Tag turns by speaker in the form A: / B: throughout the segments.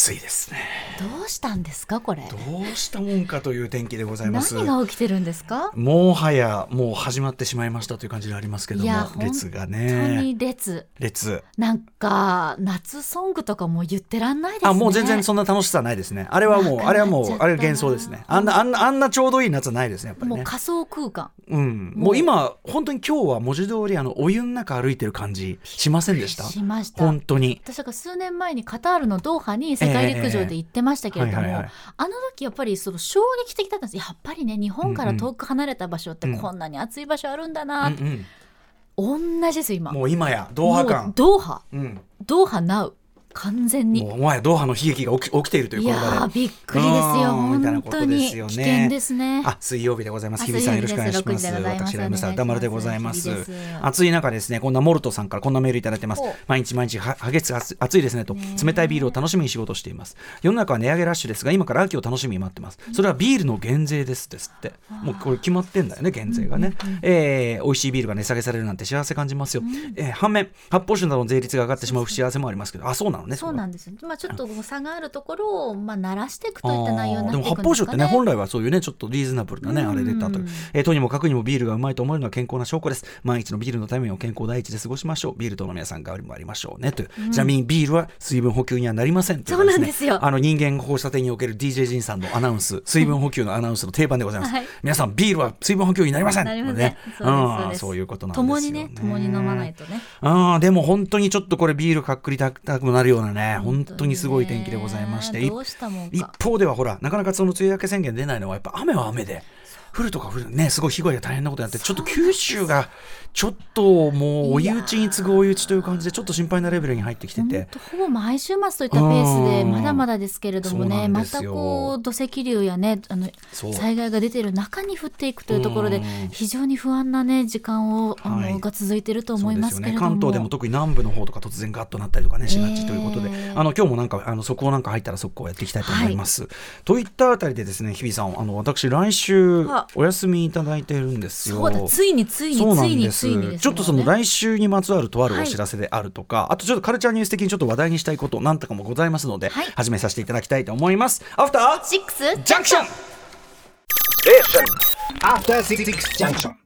A: 暑いですね。
B: どうしたんですかこれ？
A: どうしたもんかという天気でございます。
B: 何が起きてるんですか？
A: もはやもう始まってしまいましたという感じでありますけども
B: いや
A: 列が
B: 本当
A: ね
B: に列。
A: 列。
B: なんか夏ソングとかも言ってらんないですね。
A: あもう全然そんな楽しさないですね。あれはもうあれはもうあれは幻想ですね。あんなあんなあんなちょうどいい夏はないですねやっぱりね。
B: もう仮想空間。
A: うん、
B: もう
A: もう今本当に今日は文字通りあのお湯の中歩いてる感じしませんでした？
B: しました。
A: 本当に。
B: 私が数年前にカタールのドーハに世界陸上で行ってましたけれども、
A: ええはいはいはい。
B: あの時やっぱりその衝撃的だったんです。やっぱりね日本から遠く離れた場所ってこんなに暑い場所あるんだ
A: う
B: な、
A: んうん。
B: 同じです今。
A: もう今やドーハ感。
B: ドーハ。
A: うん。
B: ドーハナウ完全に。
A: もうもはやドーハの悲劇が起き起きているという
B: いや
A: ことで。
B: ーびっくりですよ。本当に。危険ですね。
A: あ水曜日でございます。
B: あ
A: 日比さんよろしくお願いしま
B: す。6時でございます。
A: 私ライムスター歌丸でございます。暑い中ですねこんなモルトさんからこんなメールいただいてます。毎日毎日は激しく暑暑いですねと
B: ね
A: 冷たいビールを楽しみに仕事しています。世の中は値上げラッシュですが今から秋を楽しみに待ってます。それはビールの減税ですですってもうこれ決まってんだよね減税がね、えー美味しいビールが値下げされるなんて幸せ感じますよ、えー反面発泡酒などの税率が上がってしまう不幸せもありますけど。あそうなのね
B: そうなんです。よまあちょっと差があるところをまあ慣らしていくといった内容にな
A: で
B: っていくん
A: も発泡酒ってね
B: ですかね
A: 本来はそういうねちょっとリーズナブルなね、
B: うん。
A: あれでたと、えーとにもかくにもビールがうまいと思えるのは健康な証拠です。毎日のビールのためにも健康第一で過ごしましょう。ビールとの皆さんがもありましょうねという、ちなみにビールは水分補給にはなりません
B: そうなんですよ。
A: あの人間交差点における DJ ジンさんのアナウンス水分補給のアナウンスの定番でございます、
B: はい。
A: 皆さんビールは水分補給になりません。
B: なりません。
A: ね。
B: そう
A: んそういうことなんですよ、
B: 共にね共に飲まないとね。
A: ああでも本当にちょっとこれビールかっくりたくなるようなね本当にすごい天気でございまして。一
B: か
A: 方ではほらなかなかその梅雨明け宣言出ないのはやっぱ雨は雨で降るとか。降るねすごい被害が大変なことになってちょっと九州がちょっともう追い打ちに次ぐ追い打ちという感じでちょっと心配なレベルに入ってきてて。
B: ほぼ毎週末といったペースで
A: うん。
B: まだまだですけれどもねまたこう土石流やねあの災害が出ている中に降っていくというところで
A: うん。
B: 非常に不安なね時間をあの、
A: はい。
B: が続いていると思いますけれども、
A: 関東でも特に南部の方とか突然ガッとなったりとかねしがちということで、
B: えー。
A: あの今日もなんかあの速報なんか入ったら速報やっていきたいと思います。といったあたりでですね日比さんあの私来週
B: は。
A: お休みいただいてるんですよ。
B: そうだついについについにね、
A: ちょっとその来週にまつわるとあるお知らせであるとか、あとちょっとカルチャーニュース的にちょっと話題にしたいことなんとかもございますので、
B: はい。
A: 始めさせていただきたいと思います。アフター
B: シックス
A: ジャンクション
C: After Six Junction.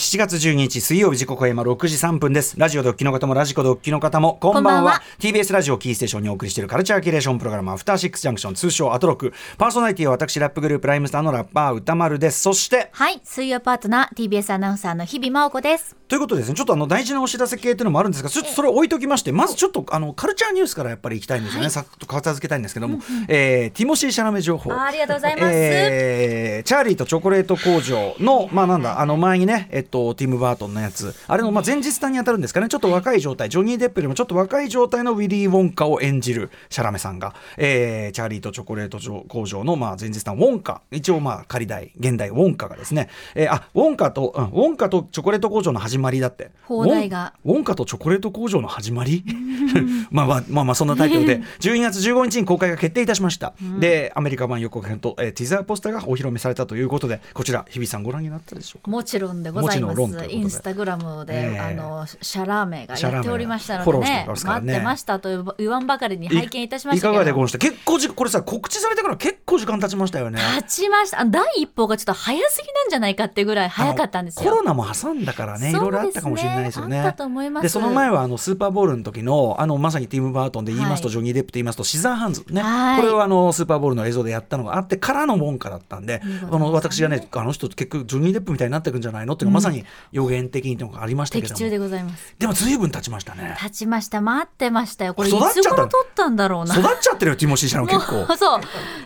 A: 7月12日水曜日時刻は今6時3分です。ラジオドッキの方もラジコドッキの方もこんばんは。
B: こんばんは。
A: TBS ラジオキーステーションにお送りしているカルチャーキュレーションプログラムアフターシックスジャンクション通称アトロック。パーソナリティは私ラップグループライムスターのラッパー歌丸です。そして
B: はい水曜パートナー TBS アナウンサーの日比麻音子です。
A: ということでですねちょっとあの大事なお知らせ系っていうのもあるんですがちょっとそれを置いときましてまずちょっとあのカルチャーニュースからやっぱり行きたいんですよね、さっと片付けたいんですけども、えーティモシー・シャラメ情報。
B: あありがとうございます。
A: えーチャーリーとチョコレート工場の、まあなんだ、あの前にね、えっと、ティム・バートンのやつ、あれのまあ前日談に当たるんですかね、ちょっと若い状態、ジョニー・デップよりもちょっと若い状態のウィリー・ウォンカを演じるシャラメさんが、えーチャーリーとチョコレート工場のまあ前日談、ウォンカ、一応まあ仮題、現代ウォンカがですね、えーあ、ウォンカと、うん、ウォンカとチョコレート工場の始まりだって。ウォンカとチョコレート工場の始まり？まあまあまあまあそんなタイトルで。12月15日に公開が決定いたしました、でアメリカ版予告編と、えーティザーポスターがお披露目されたということでこちら日比さんご覧になったでしょうか？
B: もちろんでございま
A: もちろん論と
B: インスタグラムで、
A: ええ。
B: あのシャラーメがやっておりましたのでね。待ってましたと言わんばかりに拝見いたしました
A: いかがでございました結構じこれさ告知されてから結構時間経ちましたよね。
B: 立ちました。第一報がちょっと早すぎなんじゃないかってぐらい早かったんですよ。
A: コロナも挟んだからね。いろいろあったかもしれないですよね。
B: あったと思います。
A: でその前はあのスーパーボールの時のあのまさにティム・バートンで言いますと、
B: はい。
A: ジョニー・デップで言いますとシザーハンズ。ね、
B: はい。
A: これをあのスーパーボールの映像でやったのがあってからの文化だったんで、あの私がねあの人結局ジョニー・デップみたいになっていくんじゃないのっていうのがまさに予言的にというのがありましたけど
B: でございます。
A: でも随分経ちましたね。
B: 立ちました。待ってましたよ。これいつ頃撮ったんだろうな。
A: 育っちゃってるよティモシー・シャラメ
B: も
A: 結構
B: うそう。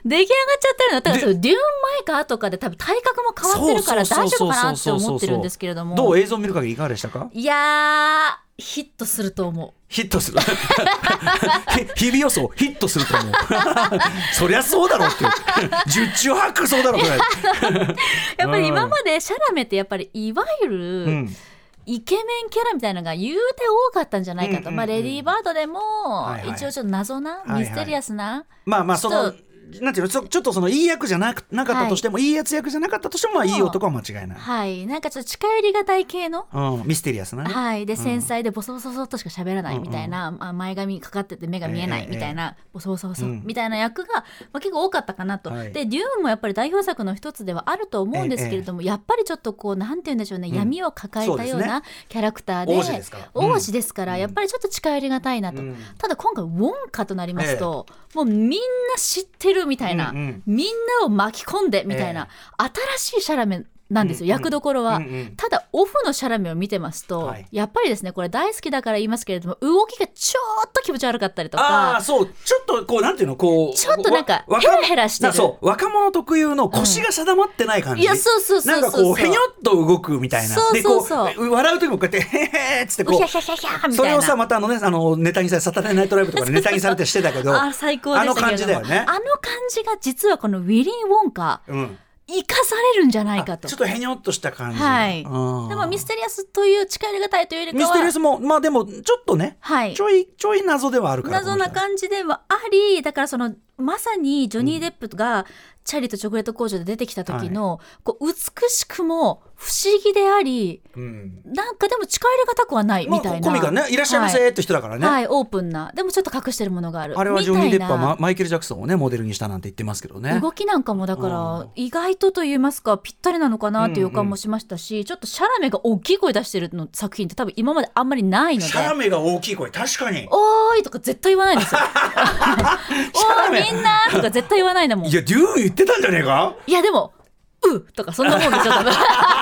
B: 出来上がっちゃってるの。だからそれデューン前か後かで多分体格も変わってるから大丈夫かなって思ってるんですけれども。
A: どう？映像見る限りいかがでしたか？
B: いやーヒットすると思う。
A: ヒットする。ひ日々予想ヒットすると思う。そりゃそうだろうって。十中八九そうだろうこれ
B: やっぱり今までシャラメってやっぱりいわゆる、
A: うん。
B: イケメンキャラみたいなのが言うて多かったんじゃないかと、まあ、レディー・バードでも、一応ちょっと謎な、ミステリアスな、
A: まあまあそのなんていうのそちょっとそのいい役じゃなくなかったとしても、い、いやつ役じゃなかったとしてもまあいい男は間違いない、
B: はい。なんかちょっと近寄りがたい系の？
A: うん、ミステリアスなね、
B: はい、で繊細でボソボソボソっとしか喋らないみたいな、まあ、前髪かかってて目が見えな
A: ええ
B: いみたいな、ボソボソボソ
A: うん。
B: みたいな役が、まあ、結構多かったかなと、
A: はい。
B: でデューンもやっぱり代表作の一つではあると思うんですけれども、やっぱりちょっとこうなんて言うんでしょうね、闇を抱えたようなキャラクターで
A: 王子ですか？らうん。
B: 王子ですからやっぱりちょっと近寄りがたいなと、
A: うん。
B: ただ今回ウォンカとなりますと、もうみんな知ってるみたいな、
A: うんうん。
B: みんなを巻き込んでみたいな、新しいシャラメなんですよ、
A: うんうん
B: 役どころは。
A: うんうん。
B: ただオフのシャラメを見てますと、
A: はい。
B: やっぱりですねこれ大好きだから言いますけれども動きがちょっと気持ち悪かったりとか。
A: ああそう。ちょっとこうなんていうのこう
B: ちょっとなんか
A: わ
B: ヘラヘラして
A: そう。若者特有の腰が定まってない感じ、
B: いやそうそうそうそう
A: なんかこうへにょっと動くみたいな。
B: そうそうそう。
A: でこう笑う時もこうやってへへーっつって
B: う
A: こう
B: ひゃひゃひゃひゃみ
A: それをさ。またあのねあのネタにされサタデーナイトライブとかで ネタにされてしてたけど
B: あ最高
A: あの感じだよね。
B: あの感じが実はこのウィリー・ウォンカ
A: うん
B: 生かされるんじゃないかと。
A: ちょっとへにょっとした感じ
B: はい。
A: うん。
B: でもミステリアスという近寄りがたいというよりかは
A: ミステリアスもまあでもちょっとね、
B: はい。
A: ちょいちょい謎ではあるから
B: 謎な感じではありだからそのまさにジョニー・デップがチャーリーとチョコレート工場で出てきた時の、こう美しくも不思議であり
A: じ、うん。
B: なんかでも近寄りがたくはない
A: まあ
B: みたいな、
A: コミがねい。らっしゃいませって人だからね、
B: はい、オープンな。でもちょっと隠してるものがある。
A: あれはジョニー・デップはママイケル・ジャクソンをねモデルにしたなんて言ってますけどね。
B: 動きなんかもだから意外とと言いますかぴったりなのかなっていう予感もしましたし、ちょっとシャラメが大きい声出してるの作品って多分今まであんまりないので。
A: シャラメが大きい声確かに。
B: おーいとか絶対言わないんですよ。
A: ャラ
B: お
A: メ
B: んなとか絶対言わないんだもん。い
A: いやデューン言ってたんじゃねえか？
B: やでも、うとかそんなもんでしょ多分。わ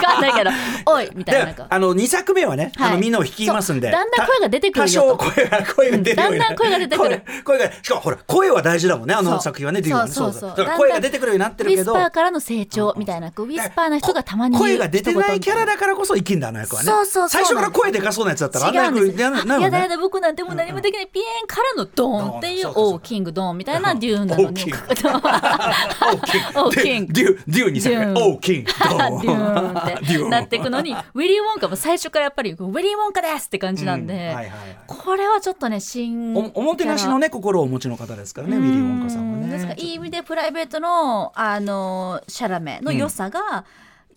B: かんないけど、おいみたいななんか。
A: であの2作目はね、
B: はい。
A: あのみんなを率いますんで。
B: だんだん声が出てくるよと。
A: 多少声が声が出るようにな
B: だんだん声が出てくる。
A: 声声がしかもほら声は大事だもんねあ
B: そう。
A: の作品はねデューンはね
B: そうそう。
A: だから声が出てくるようになってるけど。
B: ウィスパーからの成長みたいな、こうウィスパーな人がたまに
A: 声が出てないキャラ
B: だ
A: だからこそ生きんだあの役はね。
B: そうそうそう。
A: 最初から声でかそうなやつだったらあんな
B: 違うんです。
A: 役やなないも
B: やだやだ僕なんてもう何もできないピエンからのドーンっていう
A: ドーンそうそうそう。
B: オーキングドーンみたいなデューンなのに
A: オーキング。
B: オーキング。
A: でデュデューン2作目。
B: デューン
A: オーキングドーン。
B: って。なっていくのにウィリー・ウォンカも最初からやっぱりウィリー・ウォンカですって感じなんで、
A: うんはいはいはい。
B: これはちょっとね新
A: おおもてなしのね心をお持ちの方ですからねウィリー・ウォンカさんはね。
B: ですか？らいい意味でプライベートのあのシャラメの良さが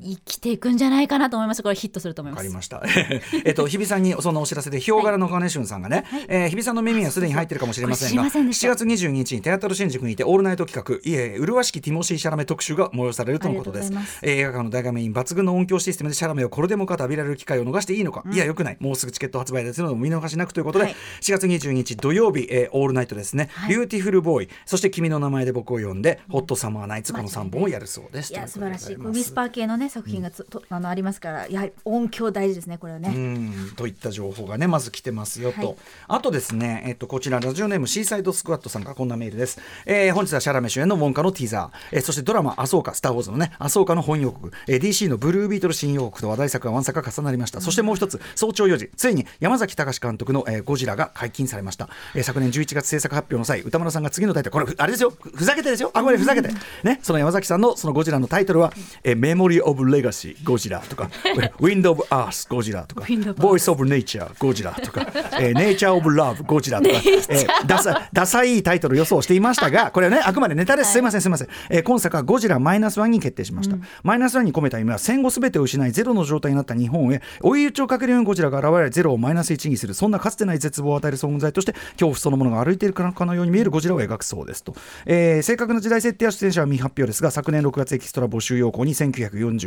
B: 生きていくんじゃないかなと思います。これヒットすると思います。
A: わかりました。えっと日比さんにそのお知らせでヒョウ柄の金春さんがね、えー日比さんの耳にはすでに入ってるかもしれませんが、
B: これ知りませんでした。
A: 7月22日にテアトル新宿にてオールナイト企画、いえ麗しきティモシーシャラメ特集が催されるとのことです。映画館の大画面に抜群の音響システムでシャラメをこれでもかと浴びられる機会を逃していいのか、いやよくない。もうすぐチケット発売ですので見逃しなくということで、
B: はい。
A: 4月22日土曜日、えーオールナイトですね、
B: はい。
A: ビューティフルボーイ、そして君の名前で僕を呼んで、ホットサマーナイツこの3本をやるそうです。
B: いや素晴らしい。ウィスパー系のね作品がつ、とあのありますからやはり音響大事ですねこれはね、
A: うんといった情報がねまず来てますよと、
B: はい。
A: あとですね、えっと、こちらラジオネームシーサイドスクワットさんからこんなメールです、えー本日はシャラメ主演のウォンカのティザー、えーそしてドラマ「アソーカスター・ウォーズ」のねアソーカの本予告、えー DC のブルービートル新予告と話題作がワン作が重なりました、そしてもう一つ早朝4時。ついに山崎貴監督の、えーゴジラが解禁されました、えー昨年11月制作発表の際宇多丸さんが次のタイトルこれふあれですよ。ふふざけてですよ。あごめんふざけて。ねその山崎さんのそのゴジラのタイトルは「えー Memory of Legacy ゴジラ」とか「 Wind of Earth ゴジラ」とか。
B: Wind of「
A: ボイス・オブ・ネイチャーゴジラ」とか「えー Nature of Love ゴジラ」とか、えーダサダサいタイトル予想していましたが これはねあくまでネタです。すいません。すいません、えー今作はゴジラマイナスワンに決定しました、マイナスワンに込めた意味は戦後すべてを失いゼロの状態になった日本へ追い打ちをかけるようにゴジラが現れゼロをマイナス1にする。そんなかつてない絶望を与える存在として恐怖そのものが歩いているかのように見えるゴジラを描くそうですと、えー正確な時代設定や出演者は未発表ですが昨年6月エキストラ募集要項に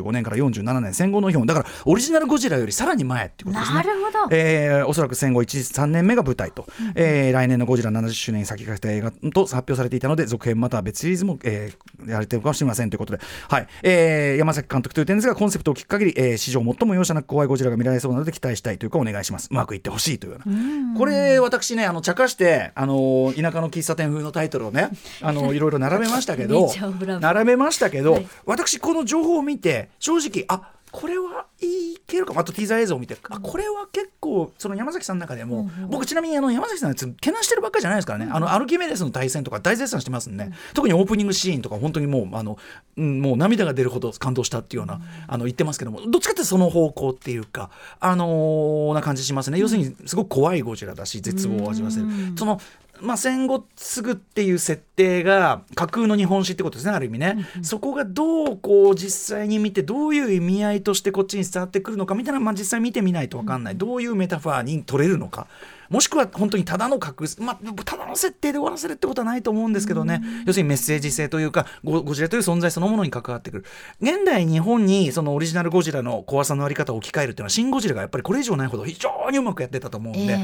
A: 1945年から47年戦後の日本だからオリジナルゴジラよりさらに前っていうことですね。
B: なるほど。
A: えーおそらく戦後1、3年目が舞台と、えー来年のゴジラ70周年に先駆けた映画と発表されていたので、続編または別シリーズも、えーやられてるかもしれませんということで、はい。えー山崎監督という点ですが、コンセプトを聞く限り、えー史上最も容赦なく怖いゴジラが見られそうなので期待したいというか、お願いします。うまくいってほしいというような。これ、私ね、あの茶化して、あの田舎の喫茶店風のタイトルをね、あのいろいろ並べましたけど 並べましたけど、
B: はい。
A: 私、この情報を見て、正直、あこれはいけるかも。あとティザー映像を見てあこれは結構その山崎さんの中でも、僕ちなみにあの山崎さんのやつけなしてるばっかりじゃないですからね、あのアルキメデスの対戦とか大絶賛してますんで、特にオープニングシーンとか本当にもうあの、うん、もう涙が出るほど感動したっていうような、あの言ってますけどもどっちかってその方向っていうかあのーな感じしますね。要するにすごく怖いゴジラだし絶望を味わせる、そのまあ、戦後すぐっていう設定が架空の日本史ってことですねある意味ね、そこがどうこう実際に見てどういう意味合いとしてこっちに伝わってくるのかみたいな、まあ、実際見てみないと分かんない、どういうメタファーに取れるのかもしくは本当にただの架空、まあ、ただの設定で終わらせるってことはないと思うんですけどね、要するにメッセージ性というかゴゴジラという存在そのものに関わってくる。現代日本にそのオリジナルゴジラの怖さのあり方を置き換えるっていうのはシン・ゴジラがやっぱりこれ以上ないほど非常にうまくやってたと思うんで、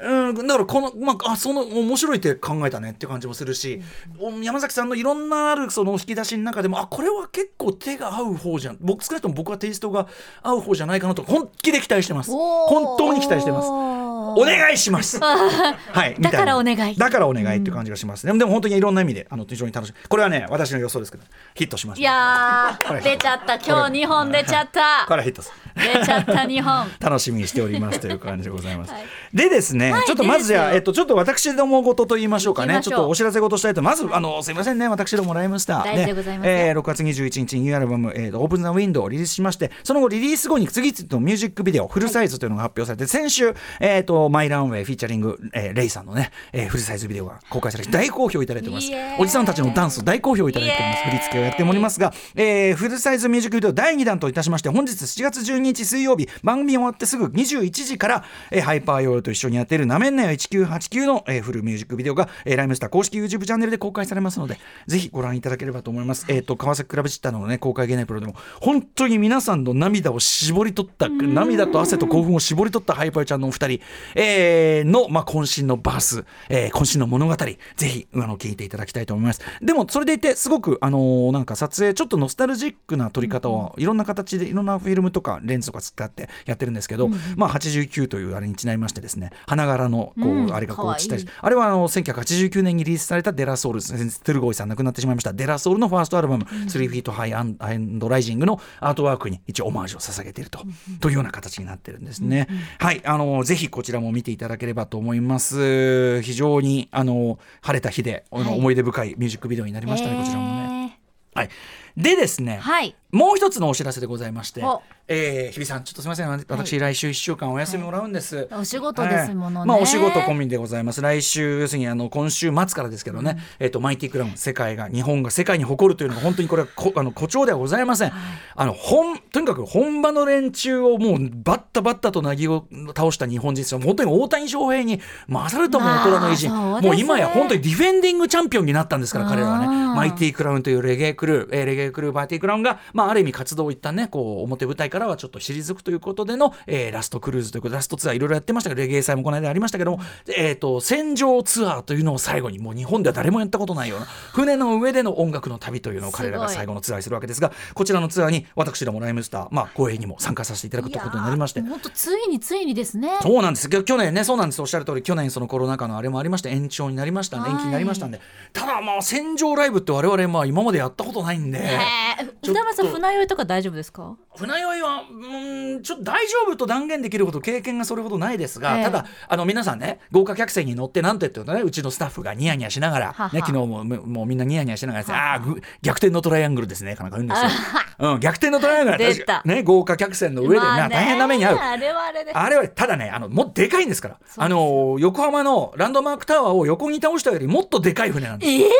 B: え
A: うんだからこの、まあ、あその面白いって考えたねって感じもするし、お山崎さんのいろんなあるその引き出しの中でもあこれは結構手が合う方じゃん。僕少なくとも僕はテイストが合う方じゃないかなと本気で期待してます。本当に期待してます。お願いします。はい、みたいな
B: だからお願い
A: だからお願いっていう感じがしますね。でも本当にいろんな意味であの非常に楽しい。これはね私の予想ですけどヒットしまし
B: い
A: た。
B: やー出ちゃった今日2本出ちゃった
A: これはヒットです。
B: 出ちゃった2本。
A: 楽しみにしておりますという感じでございます。
B: はい。
A: でですね、
B: はい
A: ちょっとまずじゃあ、えっと、ちょっと私どもごとと言いましょうかね、ちょっとお知らせごとしたいと、まず、あの、すみませんね、私どもライムスター。
B: 大事でございます
A: えー6月21日にニューアルバム、えー、オープンザウィンドウをリリースしまして、その後リリース後に次々とミュージックビデオ、フルサイズというのが発表されて、先週、えっ、と、マイランウェイフィーチャリング、えーレイさんのね、えーフルサイズビデオが公開されて、大好評いただいております。おじさんたちのダンス、大好評いただいております。振り付けをやっておりますが、えーフルサイズミュージックビデオ第2弾といたしまして、本日7月12日水曜日、番組終わってすぐ21時から、えーハイパーヨーヨーと一緒にやっているなめんなよ1989の、えーフルミュージックビデオが、えーライムスター公式 YouTube チャンネルで公開されますので、ぜひご覧いただければと思います。えっ、と、川崎クラブチッタのね、公開ゲネプロでも、本当に皆さんの涙を絞り取った、涙と汗と興奮を絞り取ったハイパーちゃんのお二人、えーの、まあ、渾身のバース、えー渾身の物語、ぜひ、あの、聞いていただきたいと思います。でも、それでいて、すごく、あのーなんか撮影、ちょっとノスタルジックな撮り方を、いろんな形で、いろんなフィルムとかレンズとか使ってやってるんですけど、まあ、89というあれにちなみましてですね、花柄の、こう、
B: うん
A: あれがこう、
B: かわいい
A: ちったりあれはあの1989年にリリースされたデラソウル、トゥルゴイさん亡くなってしまいました、デラソウルのファーストアルバム、 Three Feet High and Rising のアートワークに一応オマージュを捧げていると,、というような形になってるんですね。はい、あのぜひこちらも見ていただければと思います。非常にあの晴れた日で、
B: はい。
A: 思い出深いミュージックビデオになりましたね、こちらもね。
B: え
A: はい、でですね、
B: ーはい。
A: もう一つのお知らせでございまして
B: お、
A: えー、日比さん、ちょっとすみません、私、来週1週間お休みもらうんです。
B: お仕事ですものね。
A: はいまあ、お仕事込みでございます。来週、要するにあの今週末からですけどね、えっ、と、マイティクラウン、世界が、日本が世界に誇るというのが、本当にこれはこあの誇張ではございません。あの本とにかく本場の連中をもうバッタバッタとなぎを倒した日本人ですよ。本当に大谷翔平に勝るとも劣らない人、
B: まあそうですね。
A: もう今や本当にディフェンディングチャンピオンになったんですから、彼らはね。マイティクラウンというレゲエクルー、えーレゲエクルー、マイティクラウンが、まあ、ある意味活動を一旦ね、こう、表舞台からはちょっと退くということでの、えーラストクルーズということで、ラストツアーいろいろやってましたけど、レゲエ祭もこの間ありましたけども、えっ、と、戦場ツアーというのを最後に、もう日本では誰もやったことないような、船の上での音楽の旅というのを彼らが最後のツアーにするわけですが、こちらのツアーに私らもライムスター、まあ、護衛にも参加させていただくということになりまして、
B: 本当ついについにですね
A: そうなんです。去年ね、そうなんです。おっしゃる通り、去年そのコロナ禍のあれもありまして、延長になりました延期になりましたんで。ただ、まあ、戦場ライブって我々、まあ、今までやったことないんで。
B: へ え
A: ちょっと
B: 歌山さん船酔いとか大丈夫ですか？
A: 船酔いは、うん、ちょっと大丈夫と断言できるほど経験がそれほどないですが、
B: ええ。
A: ただ、あの、皆さんね、豪華客船に乗って、なんて言ってね、うちのスタッフがニヤニヤしながら、
B: はは
A: ね、昨日も、もうみんなニヤニヤしながらね、ああ、ぐ逆転のトライアングルですね、かなんか言うんですよ。うん、逆転のトライアングルはね、豪華客船の上で、
B: まあ
A: 大変な目に遭う。
B: あれはあれで。
A: あれはただね、あのもうでかいんですから、あの横浜のランドマークタワーを横に倒したよりもっとでかい船なんです。
B: ええ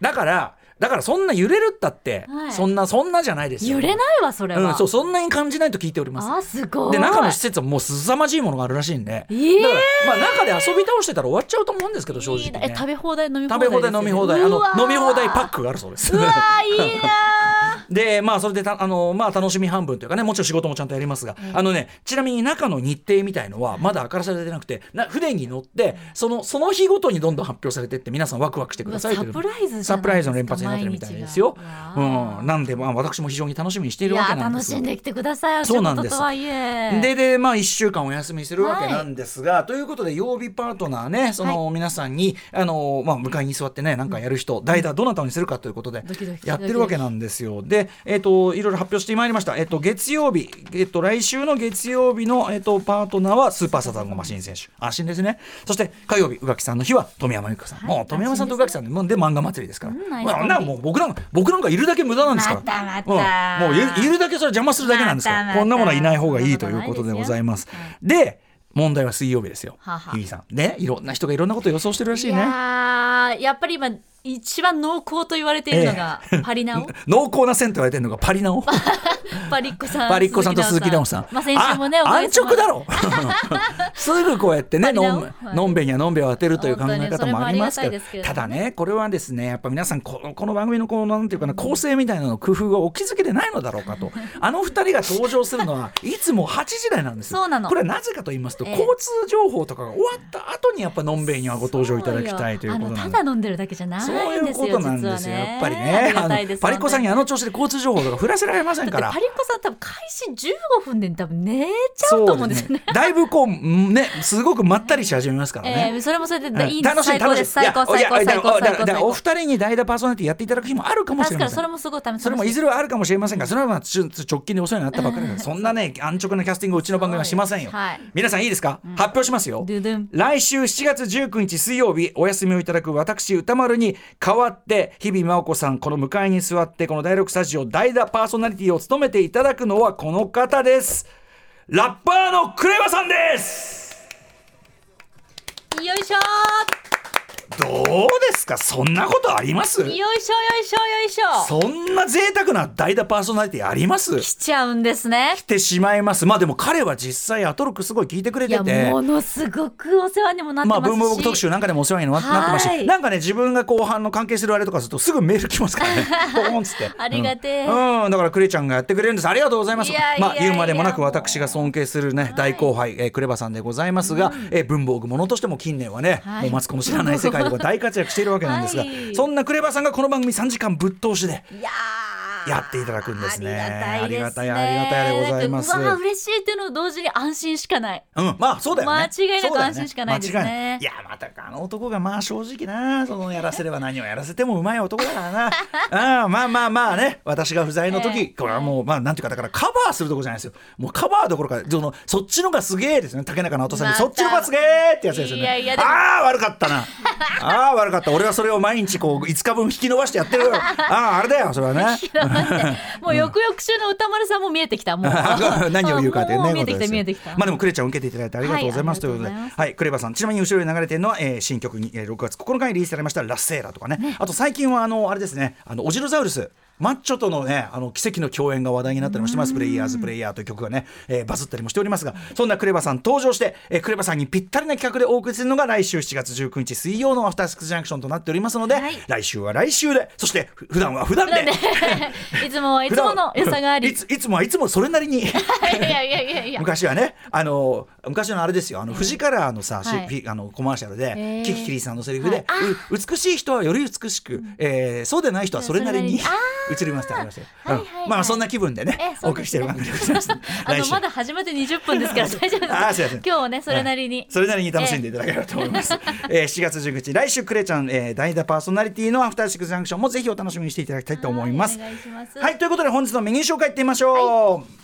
A: だから、だからそんな揺れるったって、
B: はい。
A: そんなそんなじゃないですよ。
B: 揺れないわそれは、
A: うん、そうそんなに感じないと聞いております。
B: あすごい。
A: で中の施設はもう凄まじいものがあるらしいんで、
B: ええ
A: だからまあ中で遊び倒してたら終わっちゃうと思うんですけど正直、ね、
B: え食べ放題飲み放
A: 食べ放題飲み放題。あの飲み放題パッ
B: ク
A: クがあるそうです。
B: う。わーいいな
A: でまあそれでたあのまあ楽しみ半分というかねもちろん仕事もちゃんとやりますが、あのねちなみに中の日程みたいのはまだ明かされてなくてな船に乗ってそのその日ごとにどんどん発表されてって皆さんワクワクしてくださいという。
B: サプライズ
A: サプライズの連発にみたいですよ。うん、なんでまあ私も非常に楽しみにしてい
B: い
A: るわけ
B: や
A: なんです。
B: 楽しんできてください
A: そうなんです。
B: お仕事とはいえ
A: ででまあ1週間お休みするわけなんですが、ということで曜日パートナーねその皆さんに、あのまあ、向かいに座ってねなんかやる人、代打どなたにするかということでやってるわけなんですよ。で、えっといろいろ発表してまいりました、えっと月曜日、えっと来週の月曜日の、えっとパートナーはスーパーサザンゴマシン選手。安心ですね。そして火曜日宇垣さんの日は富山由紀子さん、
B: はい。
A: もう富山さんと宇垣さんでで漫画祭りですから、
B: うん
A: なもう僕なんか僕なんかいるだけ無駄なんですから。
B: またまた。
A: うん。もういいるだけそれ邪魔するだけなんですから、
B: ま
A: こんなものはいない方がいいということでございます。で問題は水曜日ですよ。
B: はあは。あ
A: 日比さん。ねいろんな人がいろんなことを予想してるらしい
B: い
A: ね
B: やーやっぱり今一番濃厚と言われているのがパリナオ、
A: 濃厚な線と言われてるのがパリナオ？
B: パリッコさん
A: パリッコさんと鈴木奈緒さん。
B: まあ先週もね
A: 安直だろ？すぐこうやってね、のん
B: はい
A: のんべにはのんべを当てるという考え方もありますけど。
B: 本当にそれもありがた
A: だね、これはですね、やっぱ皆さんこの、この番組のこの、なんていうかな、構成みたいなの工夫がお気づきでないのだろうかと。あの二人が登場するのは、いつも8時台なんですよ。
B: そうなの。
A: これはなぜかと言いますと、
B: ええ。
A: 交通情報とかが終わった後にやっぱのんべにはご登場いただきたいということなんです。
B: ただ飲んでるだけじゃない
A: そういうことなんですよ、
B: ね
A: やっぱり
B: あ
A: ね。あのパリッコさんにあ
B: 本
A: の調子で交通情報とか振らせられませんから。
B: パリッコさん多分開始15分で多分寝ちゃうと思うんですよね。
A: だいぶこううんねすごくまったりし始めますから
B: え
A: ね。
B: ーそれもそれで
A: うん。
B: いいんです。
A: 楽しい楽しい。
B: 最高最高最高最高最高。
A: だからお二人に代打パーソナリティやっていただく日もあるかもしれません。
B: それもすごい
A: それもいずれはあるかもしれませんがそれは直近でお世話になったばっかりだからそんなね安直なキャスティングをうちの番組はしませんよ、
B: はい。
A: 皆さんいいですか、発表しますよ。来週7月19日水曜日お休みをいただく私歌丸に代わって日々真央子さんこの向かいに座ってこの第6スタジオ代打パーソナリティを務めていただくのはこの方です。ラッパーのクレバさんです。
B: よいしょ
A: どうですか？そんなことあります？
B: ーよいしょよいしょよいしょ。
A: そんな贅沢な代打パーソナリティあります？
B: 来ちゃうんですね。
A: 来てしまいます。まあでも彼は実際アトロックすごい聞いてくれ
B: いや
A: てて
B: ものすごくお世話にもなって
A: まあ、
B: ますし、
A: ブームボーク特集なんかでもお世話にななってます
B: はい。
A: し、なんかね、自分が後半の関係するあれとかすると、すぐメール来ますからね、ポーンっつって。
B: ありがてえ。
A: うん、うん。だからクレちゃんがやってくれるんです。ありがとうございます。まあ、言うまでもなく
B: もう
A: 私が尊敬するね、大後輩、えークレバさんでございますが、えー文房具ものとしても近年はね、
B: はい。
A: もうマツコの知らない世界でも大活躍しているわけなんですが、
B: はい。
A: そんなクレバさんがこの番組3時間ぶっ通しで、
B: いやー
A: やっていただくんですね
B: ありがたいね
A: ありがたいでございます
B: うわー嬉しいっていうのと同時に安心しかない
A: うん、まあそうだよね。
B: 間違いなく安心しかないですね
A: いないいや、またあの男がまあ正直な、そのやらせれば何をやらせてもうまい男だからな。ああまあまあまあね、私が不在の時、
B: ええ
A: これはもう、まあなんていうか、だからカバーするとこじゃないですよ。もうカバーどころか、そのそっちのがすげえですね、竹中直人さんに、そっちのがすげえってやつですよね。
B: いやいや
A: ああ、悪かったな。ああ、悪かった。俺はそれを毎日こう、5日分引き伸ばしてやってるよ。ああ、あれだよ、それはね。
B: もう翌々週の歌丸さんも見えてきたもう。
A: 何を言うか というね
B: 見えてきた見えてきた。
A: まあでもクレちゃん受けていただいてありがとうございます、
B: はい
A: ということではい。クレバさんちなみに後ろに流れてるのは、えー新曲に、えー6月9日にリリースされました「ラッセーラ」とかね。あと最近はあのあれですね。あのオジロザウルスマッチョとのねあの奇跡の共演が話題になったりもしてます「プレイヤーズプレイヤー」という曲がね、えーバズったりもしておりますが。そんなクレバさん登場して、えークレバさんにぴったりな企画でお送りするのが来週7月19日水曜のアフターシックスジャンクションとなっておりますので、
B: はい。
A: 来週は来週でそしてふ普段は普段で。
B: いつもはいつもの良さがあり。
A: いついつもはいつもそれなりに。
B: いやいやいやいや。
A: 昔はねあの昔のあれですよ。あのフジカラーのさ、し
B: はい。
A: あのコマーシャルで、キキキリさんのセリフで、
B: はい。う
A: 美しい人はより美しく、えーそうでない人はそれなりに
B: それな
A: 映りましたまあそんな気分でねお送りしてる番組でございます。
B: あのまだ始まって20分ですから 大丈夫です。今日はねそれなりに、
A: それなりに楽しんでいただければと思います。え ー、7月19日、来週クレちゃん、えー、代打パーソナリティのアフターシックスジャンクションもぜひお楽しみにしていただきたいと思います。
B: はい、
A: ということで本日のメニュー紹介いってみましょう。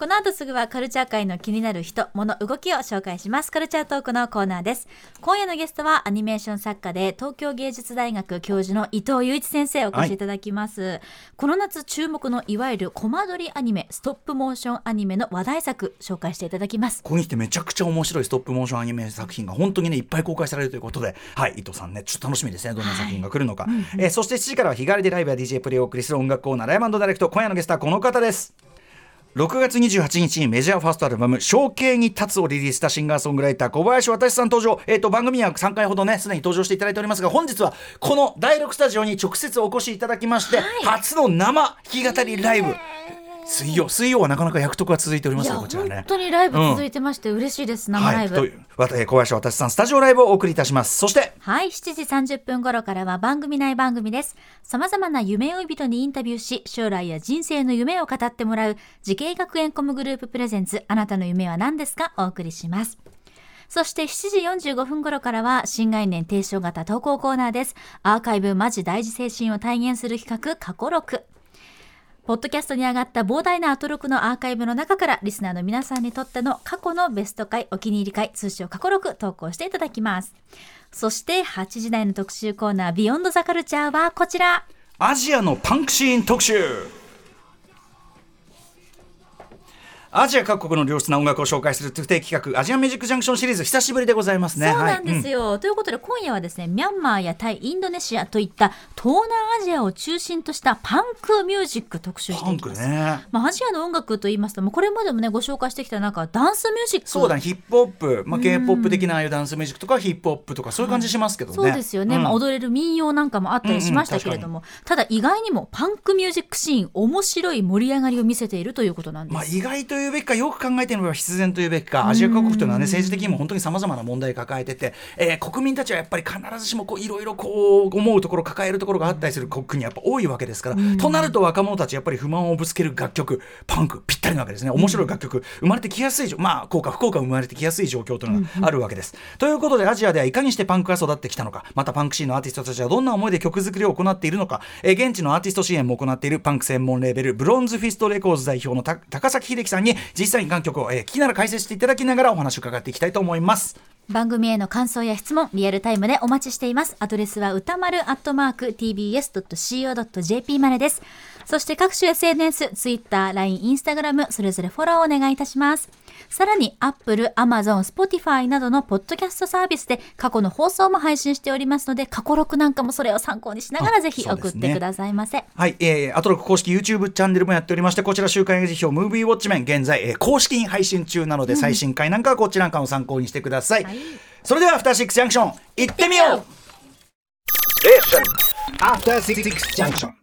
B: この後すぐはカルチャー界の気になる人、物、動きを紹介します。カルチャートークのコーナーです。今夜のゲストはアニメーション作家で東京芸術大学教授の伊藤雄一先生お越しいただきます。この夏注目のいわゆるコマ撮りアニメ、ストップモーションアニメの話題作紹介していただきます。
A: ここに来てめちゃくちゃ面白いストップモーションアニメ作品が本当にねいっぱい公開されるということで、はい、伊藤さんねちょっと楽しみですねどんな作品が来るのか、えーそして7時からは日帰りでライブや DJ プレイをお送りする音楽コーナーライブダイレクト今夜のゲストはこの方です6月28日にメジャーファーストアルバム「象形に立つ」をリリースしたシンガーソングライター小林渡さん登場、えー、と番組には3回ほどねすでに登場していただいておりますが本日はこの第6スタジオに直接お越しいただきまして、初の生弾き語りライブ水曜水曜はなかなか役得が続いておりますこちらね
B: 本当にライブ続いてまして嬉しいです、生ライブ。
A: はい、小林渡さんスタジオライブをお送りいたしますそして
B: はい、7時30分頃からは番組内番組です。様々な夢追い人にインタビューし、将来や人生の夢を語ってもらう、滋慶学園 COM グループ presents、あなたの夢は何ですか？お送りします。そして7時45分頃からは新概念提唱型投稿コーナーです。アーカイブマジ大事精神を体現する企画、過去録。ポッドキャストに上がった膨大なアトロクのアーカイブの中からリスナーの皆さんにとっての過去のベスト回、お気に入り回、通称過去録投稿していただきます。そして8時台の特集コーナー Beyond the Culture はこちら。
A: アジアのパンクシーン特集アジア各国の良質な音楽を紹介する不定期企画アジアミュージックジャンクションシリーズ久しぶりでございますね。
B: そうなんです
A: はい。
B: よ、ということで今夜はですねミャンマーやタイインドネシアといった東南アジアを中心としたパンクミュージック特集していきます。
A: クね。
B: まあ、アジアの音楽と言いますともうこれまでもねご紹介してきた中ダンスミュージック。
A: そうだねヒップホップ、まあ、k p o p 的なああいうダンスミュージックとかヒップホップとかそういう感じしますけどね、
B: そうですよね、
A: ん。
B: まあ、踊れる民謡なんかもあったりしましたけれども、ただ意外にもパンクミュージックシーン面白い盛り上がりを見せているということなんです。
A: まあ、意外と言うべきかよく考えてみれば必然というべきか。アジア各国というのはね政治的にも本当にさまざまな問題を抱えてて、えー国民たちはやっぱり必ずしもこういろいろこう思うところ抱えるところがあったりする国にやっぱ多いわけですから、となると若者たちやっぱり不満をぶつける楽曲パンクぴったりなわけですね。面白い楽曲生まれてきやすい状まあ幸か不幸か生まれてきやすい状況というのがあるわけです。ということでアジアではいかにしてパンクが育ってきたのかまたパンクシーンのアーティストたちはどんな思いで曲作りを行っているのか、えー現地のアーティスト支援も行っているパンク専門レーベルブロンズフィストレコーズ代表のた高崎秀樹さんに実際に楽曲を、えー聞きながら解説していただきながらお話を伺っていきたいと思います。
B: 番組への感想や質問リアルタイムでお待ちしています。アドレスは宇多丸アットマーク tbs.co.jp までです。そして各種 SNS、Twitter、LINE、Instagram それぞれフォローお願いいたします。さらに Apple、Amazon、Spotify などのポッドキャストサービスで過去の放送も配信しておりますので過去録なんかもそれを参考にしながら
A: あ
B: ぜひ送ってくださいませ、
A: はい、えー、アトロク公式 YouTube チャンネルもやっておりまして、こちら週刊映画辞表ムービーウォッチメン、現在、えー公式に配信中なので、最新回なんかはこちらなんかを参考にしてください。
B: はい。
A: それでは、アフターシックスジャンクション、行ってみよう。
C: After Six Junction.